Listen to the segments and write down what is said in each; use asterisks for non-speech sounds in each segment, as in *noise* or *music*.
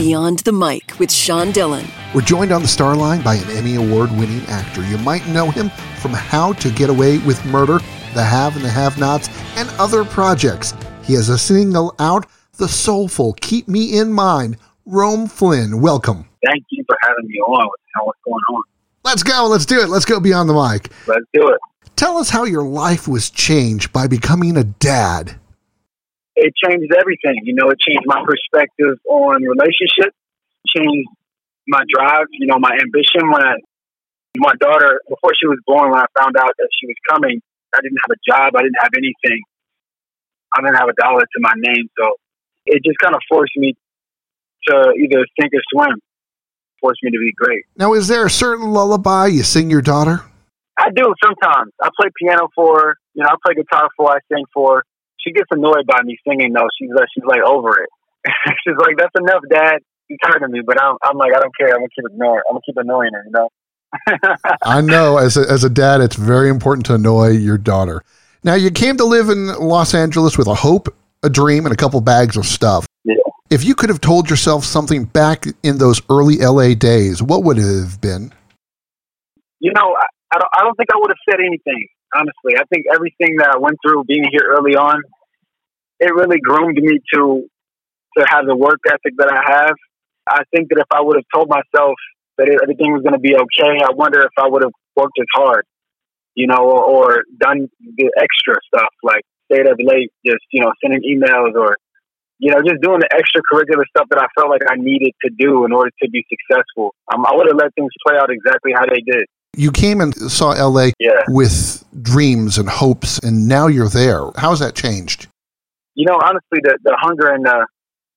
Beyond the Mic with Sean Dillon. We're joined on the star line by an Emmy Award winning actor. You might know him from How to Get Away with Murder, The Have and the Have Nots, and other projects. He has a single out, the soulful Keep Me in Mind. Rome Flynn, welcome. Thank you for having me on. What's going on? Let's go. Let's do it. Let's go beyond the mic. Let's do it. Tell us how your life was changed by becoming a dad. It changed everything. You know, it changed my perspective on relationships, changed my drive, you know, my ambition. When I, my daughter, before she was born, when I found out that she was coming, I didn't have a job. I didn't have anything. I didn't have a dollar to my name. So it just kind of forced me to either sink or swim, forced me to be great. Now, is there a certain lullaby you sing your daughter? I do sometimes. I play piano for her. You know, I play guitar for her. I sing for her. She gets annoyed by me singing, though. She's like, she's like over it. *laughs* she's like, that's enough, Dad. You're tired of me. But I'm, I'm like, I don't care. I'm going to keep ignoring I'm to keep annoying her, you know? *laughs* I know as a, as a dad, it's very important to annoy your daughter. Now, you came to live in Los Angeles with a hope, a dream, and a couple bags of stuff. Yeah. If you could have told yourself something back in those early LA days, what would it have been? You know, I, I, don't, I don't think I would have said anything, honestly. I think everything that I went through being here early on, it really groomed me to to have the work ethic that I have. I think that if I would have told myself that everything was going to be okay, I wonder if I would have worked as hard, you know, or, or done the extra stuff like stayed up late, just you know, sending emails or you know, just doing the extracurricular stuff that I felt like I needed to do in order to be successful. Um, I would have let things play out exactly how they did. You came and saw LA yeah. with dreams and hopes, and now you're there. How's that changed? You know, honestly, the, the hunger and the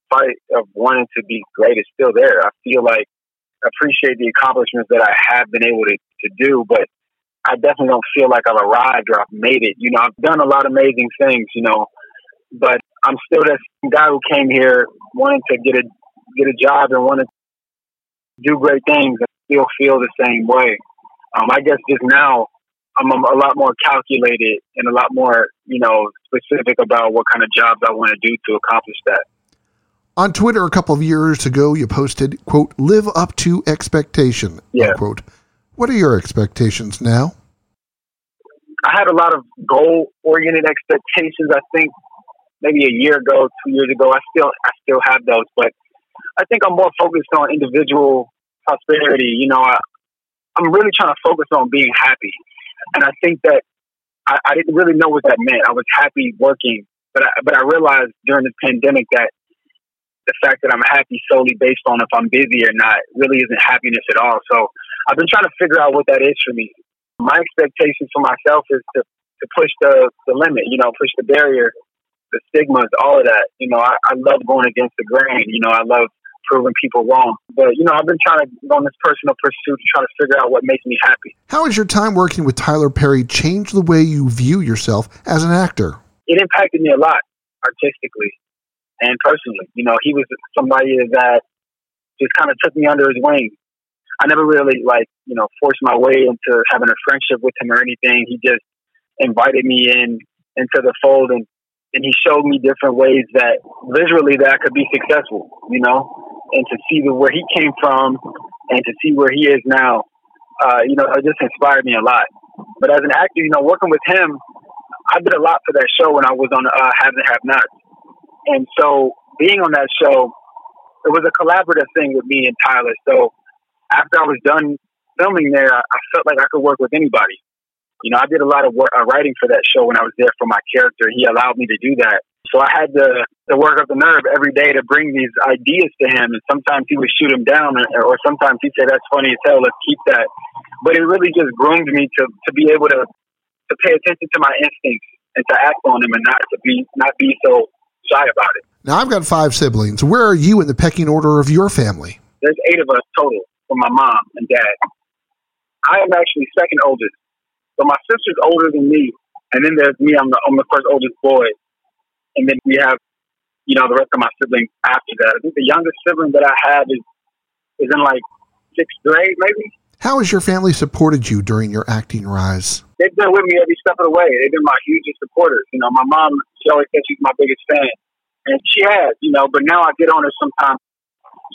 fight of wanting to be great is still there. I feel like I appreciate the accomplishments that I have been able to, to do, but I definitely don't feel like I've arrived or I've made it. You know, I've done a lot of amazing things, you know, but I'm still that guy who came here wanting to get a get a job and wanted to do great things I still feel the same way. Um, I guess just now I'm a, a, lot more calculated and a lot more, you know, specific about what kind of jobs I want to do to accomplish that. On Twitter a couple of years ago, you posted, quote, live up to expectation, yeah. unquote. What are your expectations now? I had a lot of goal oriented expectations. I think maybe a year ago, two years ago. I still I still have those, but I think I'm more focused on individual prosperity. You know, I, I'm really trying to focus on being happy, and I think that I, I didn't really know what that meant. I was happy working, but I, but I realized during the pandemic that the fact that I'm happy solely based on if I'm busy or not really isn't happiness at all. So I've been trying to figure out what that is for me. My expectations for myself is to to push the the limit, you know, push the barrier the stigmas, all of that. You know, I, I love going against the grain. You know, I love proving people wrong. But, you know, I've been trying to go on this personal pursuit to try to figure out what makes me happy. How has your time working with Tyler Perry changed the way you view yourself as an actor? It impacted me a lot artistically and personally. You know, he was somebody that just kind of took me under his wing. I never really like, you know, forced my way into having a friendship with him or anything. He just invited me in into the fold and and he showed me different ways that visually that I could be successful, you know, and to see the, where he came from and to see where he is now, uh, you know, it just inspired me a lot. But as an actor, you know, working with him, I did a lot for that show when I was on uh, Have and Have Not. and so being on that show, it was a collaborative thing with me and Tyler. So after I was done filming there, I, felt like I could work with anybody you know, I did a lot of work, uh, writing for that show when I was there for my character. He allowed me to do that. So I had to, to work up the nerve every day to bring these ideas to him. And sometimes he would shoot them down, or, or sometimes he'd say, that's funny as hell, let's keep that. But it really just groomed me to, to be able to, to pay attention to my instincts and to act on them and not to be, not be so shy about it. Now, I've got five siblings. Where are you in the pecking order of your family? There's eight of us total from my mom and dad. I am actually second oldest. So my sister's older than me, and then there's me. I'm the I'm the first oldest boy, and then we have, you know, the rest of my siblings after that. I think the youngest sibling that I have is is in like sixth grade, maybe. How has your family supported you during your acting rise? They've been with me every step of the way. They've been my hugest supporters. You know, my mom, she always says she's my biggest fan. And she has, you know, but now I get on her sometimes.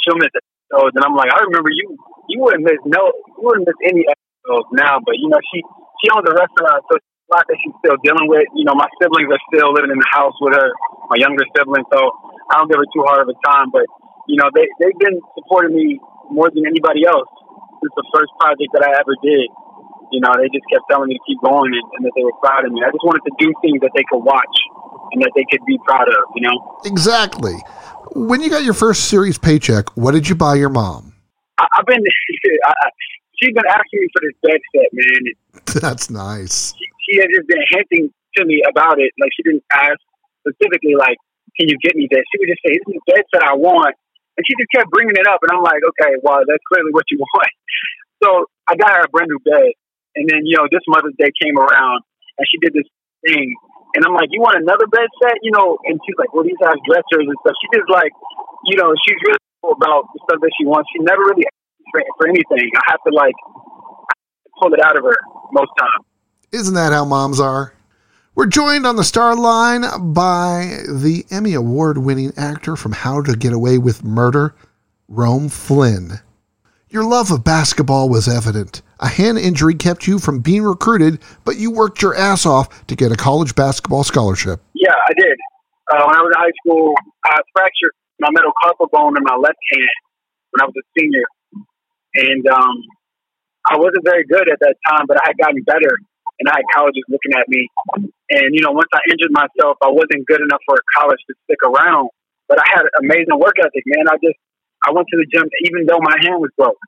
she'll miss episodes, and I'm like, I remember you. You wouldn't miss no, you wouldn't miss any episodes now. But you know, she she owns a restaurant, so a lot that she's still dealing with. You know, my siblings are still living in the house with her, my younger siblings, so I don't give her too hard of a time. But you know, they they've been supporting me more than anybody else since the first project that I ever did. You know, they just kept telling me to keep going and, and that they were proud of me. I just wanted to do things that they could watch and that they could be proud of, you know? Exactly. When you got your first series paycheck, what did you buy your mom? I, I've been, *laughs* I, she's been asking me for this bed set, man. *laughs* That's nice. She, she has just been hinting to me about it. Like, she didn't ask specifically, like, can you get me this? She would just say, this is the bed set I want. And she just kept bringing it up. And I'm like, okay, well, that's clearly what you *laughs* want. So I got her a brand new bed. And then, you know, this Mother's Day came around and she did this thing. And I'm like, you want another bed set? You know, and she's like, well, these have dressers and stuff. She just like, you know, she's really cool about the stuff that she wants. She never really for, for anything. I have to like pull it out of her most times. Isn't that how moms are? We're joined on the star line by the Emmy Award winning actor from How to Get Away with Murder, Rome Flynn. Your love of basketball was evident. A hand injury kept you from being recruited, but you worked your ass off to get a college basketball scholarship. Yeah, I did. Uh, when I was in high school, I fractured my middle metacarpal bone in my left hand when I was a senior. And um, I wasn't very good at that time, but I had gotten better, and I had colleges looking at me. And, you know, once I injured myself, I wasn't good enough for a college to stick around. But I had amazing work ethic, man. I just I went to the gym even though my hand was broke,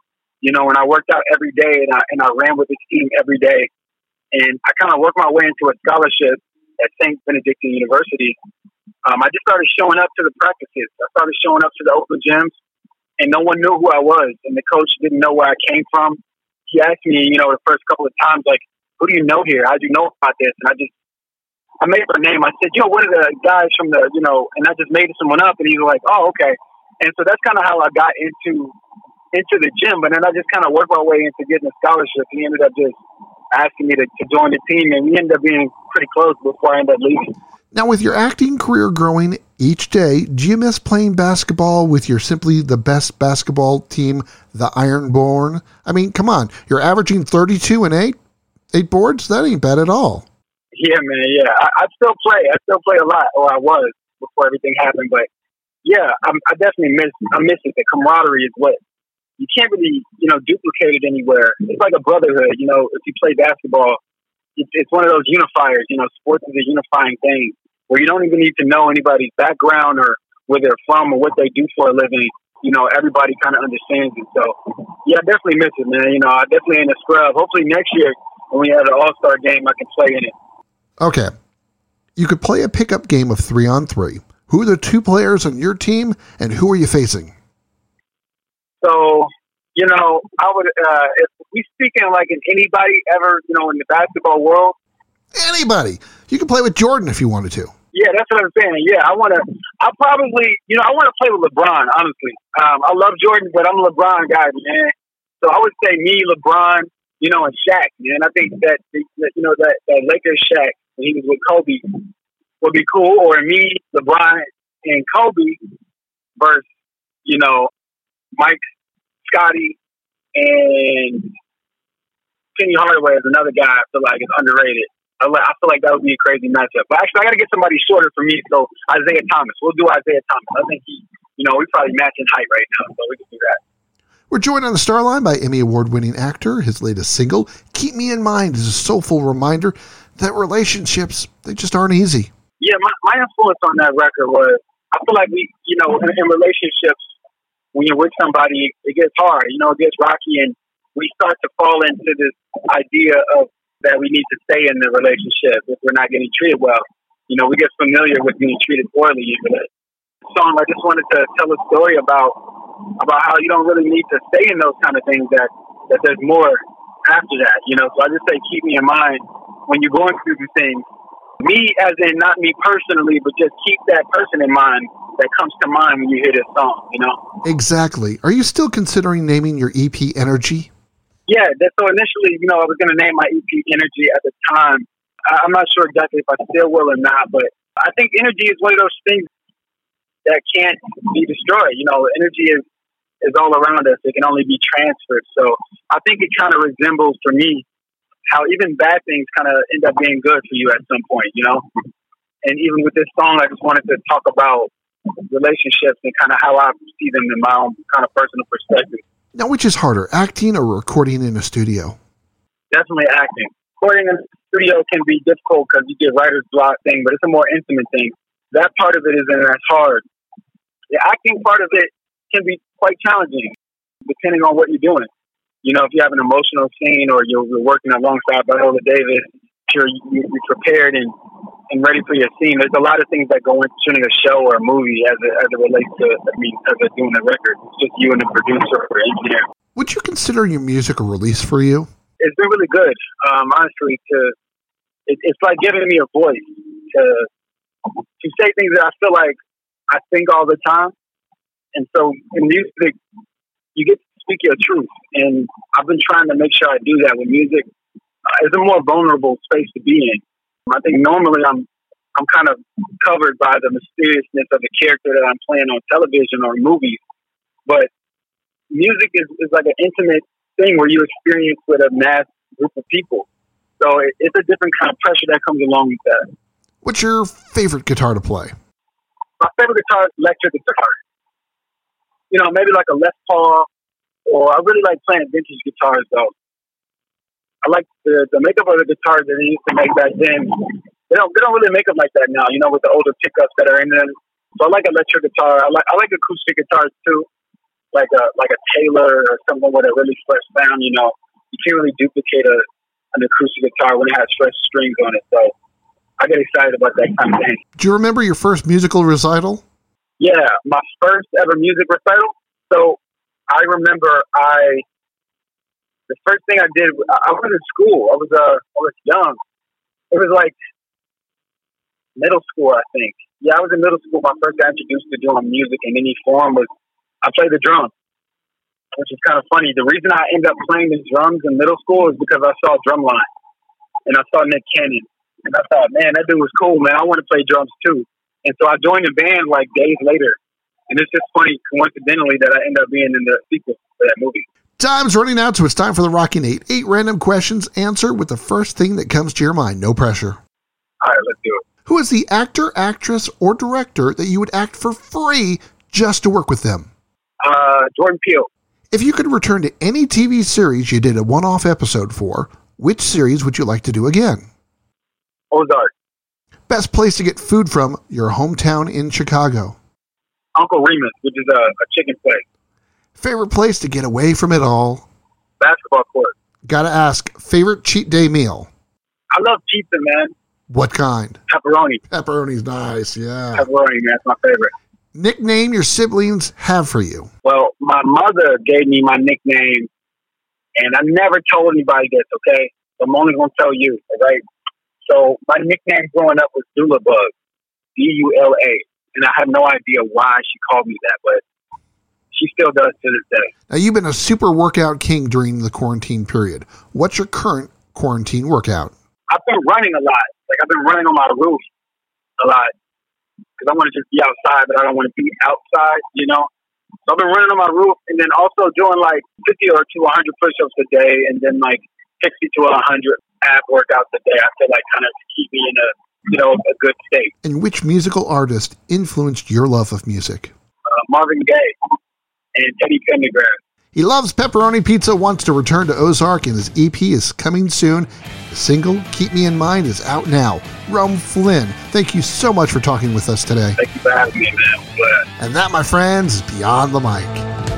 you know, and I worked out every day and I, and I ran with the team every day. And I kind of worked my way into a scholarship at St. Benedictine University. Um, I just started showing up to the practices. I started showing up to the open gyms and no one knew who I was. And the coach didn't know where I came from. He asked me, you know, the first couple of times, like, who do you know here? How do you know about this? And I just, I made up a name. I said, yo, what are the guys from the, you know, and I just made someone up. And he was like, oh, okay. And so that's kind of how I got into into the gym. But then I just kind of worked my way into getting a scholarship. He ended up just asking me to, to join the team, and we ended up being pretty close before I ended up leaving. Now, with your acting career growing each day, miss playing basketball with your simply the best basketball team, the Ironborn? I mean, come on, you're averaging 32 and 8, 8 boards? That ain't bad at all. Yeah, man, yeah. I, I still play. I still play a lot, or I was before everything happened, but yeah, I, I definitely miss. I miss it. The camaraderie is what you can't really, you know, duplicate it anywhere. It's like a brotherhood. You know, if you play basketball, it's, it's one of those unifiers. You know, sports is a unifying thing where you don't even need to know anybody's background or where they're from or what they do for a living. You know, everybody kind of understands it. So, yeah, I definitely miss it, man. You know, I definitely in a scrub. Hopefully next year when we have an All Star game, I can play in it. Okay, you could play a pickup game of three on three. Who are the two players on your team, and who are you facing? So, you know, I would uh, if we speaking like in anybody ever, you know, in the basketball world. Anybody, you can play with Jordan if you wanted to. Yeah, that's what I'm saying. Yeah, I want to. I probably, you know, I want to play with LeBron. Honestly, um, I love Jordan, but I'm a LeBron guy, man. So I would say me, LeBron, you know, and Shaq, man. I think that you know that that Lakers Shaq when he was with Kobe would be cool, or me, LeBron, and Kobe versus, you know, Mike, Scottie, and Penny Hardaway is another guy I feel like is underrated. I feel like that would be a crazy matchup. But actually, I got to get somebody shorter for me. So Isaiah Thomas, we'll do Isaiah Thomas. I think he, you know, we probably match in height right now, so we can do that. We're joined on the star line by Emmy Award winning actor. His latest single, Keep Me in Mind, is a soulful reminder that relationships, they just aren't easy yeah, my, my influence on that record was I feel like we, you know, in, in relationships, when you're with somebody, it gets hard. You know, it gets rocky, and we start to fall into this idea of that we need to stay in the relationship if we're not getting treated well. You know, we get familiar with being treated poorly. The song, um, I just wanted to tell a story about about how you don't really need to stay in those kind of things. That that there's more after that. You know, so I just say keep me in mind when you're going through these things me as in not me personally, but just keep that person in mind that comes to mind when you hear this song, you know? Exactly. Are you still considering naming your EP Energy? Yeah, so initially, you know, I was going to name my EP Energy at the time. I'm not sure exactly if I still will or not, but I think energy is one of those things that can't be destroyed. You know, energy is is all around us. It can only be transferred. So I think it kind of resembles for me how even bad things kind of end up being good for you at some point, you know? And even with this song, I just wanted to talk about relationships and kind of how I see them in my own kind of personal perspective. Now, which is harder, acting or recording in a studio? Definitely acting. Recording in a studio can be difficult because you get writer's block thing, but it's a more intimate thing. That part of it isn't as hard. The acting part of it can be quite challenging, depending on what you're doing. You know, if you have an emotional scene or you're, you're working alongside Viola Davis, sure you, you're prepared and, and ready for your scene. There's a lot of things that go into shooting a show or a movie as it, as it relates to, I mean, as it doing a record. It's just you and the producer or engineer. Would you consider your music a release for you? It's been really good, um, honestly. To it, it's like giving me a voice to to say things that I feel like I think all the time, and so in music, you get to speak your truth. And I've been trying to make sure I do that with music. Uh, it's a more vulnerable space to be in. I think normally I'm I'm kind of covered by the mysteriousness of the character that I'm playing on television or movies, but music is, is like an intimate thing where you experience with a mass group of people. So it, it's a different kind of pressure that comes along with that. What's your favorite guitar to play? My favorite guitar is electric guitar you know, maybe like a Les Paul, or I really like playing vintage guitars though. I like the the makeup of the guitars that they used to make back then. They don't they don't really make them like that now, you know, with the older pickups that are in them. So I like electric guitar. I like I like acoustic guitars too, like a like a Taylor or something with a really fresh sound. You know, you can't really duplicate a an acoustic guitar when it has fresh strings on it. So I get excited about that kind of thing. Do you remember your first musical recital? Yeah, my first ever music recital. So I remember I the first thing I did I was in school. I was uh I was young. It was like middle school, I think. Yeah, I was in middle school. My first got introduced to doing music in any form was I played the drums, which is kind of funny. The reason I ended up playing the drums in middle school is because I saw Drumline and I saw Nick Cannon, and I thought, man, that dude was cool, man. I want to play drums too. And so I joined the band like days later. And it's just funny, coincidentally, that I end up being in the sequel for that movie. Time's running out, so it's time for the Rocky Eight. Eight random questions. Answer with the first thing that comes to your mind. No pressure. All right, let's do it. Who is the actor, actress, or director that you would act for free just to work with them? Uh, Jordan Peele. If you could return to any TV series you did a one off episode for, which series would you like to do again? Ozark. Best place to get food from your hometown in Chicago. Uncle Remus, which is a, a chicken place. Favorite place to get away from it all? Basketball court. Gotta ask, favorite cheat day meal? I love pizza, man. What kind? Pepperoni. Pepperoni's nice, yeah. Pepperoni, man. That's my favorite. Nickname your siblings have for you? Well, my mother gave me my nickname, and I never told anybody this, okay? So I'm only going to tell you, all right? So my nickname growing up was Dula Bug, D U L A, and I have no idea why she called me that, but she still does to this day. Now, you've been a super workout king during the quarantine period. What's your current quarantine workout? I've been running a lot. Like I've been running on my roof a lot because I want to just be outside, but I don't want to be outside, you know. So I've been running on my roof, and then also doing like 50 or to 100 push-ups a day, and then like 60 to 100 ab workouts a day. I feel like kind of to keep me in a you know a good state. And which musical artist influenced your love of music? Uh, Marvin Gaye and Teddy Pendergrass. He loves pepperoni pizza, wants to return to Ozark, and his EP is coming soon. The single, Keep Me in Mind, is out now. Rome Flynn, thank you so much for talking with us today. Thank you for having me, man. And that, my friends, is Beyond the Mic.